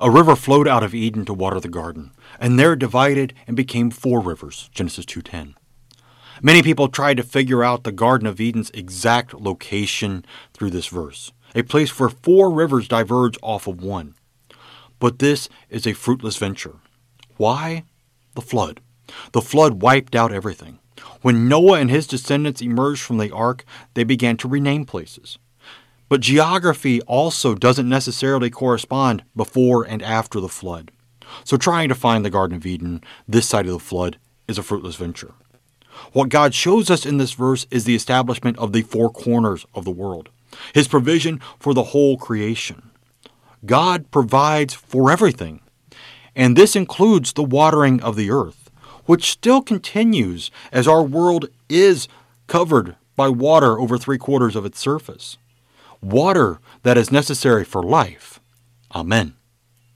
A river flowed out of Eden to water the garden, and there it divided and became four rivers. Genesis 2:10. Many people tried to figure out the Garden of Eden's exact location through this verse, a place where four rivers diverge off of one. But this is a fruitless venture. Why? The flood. The flood wiped out everything. When Noah and his descendants emerged from the ark, they began to rename places. But geography also doesn't necessarily correspond before and after the flood. So trying to find the Garden of Eden this side of the flood is a fruitless venture. What God shows us in this verse is the establishment of the four corners of the world, His provision for the whole creation. God provides for everything, and this includes the watering of the earth, which still continues as our world is covered by water over three quarters of its surface. Water that is necessary for life. Amen.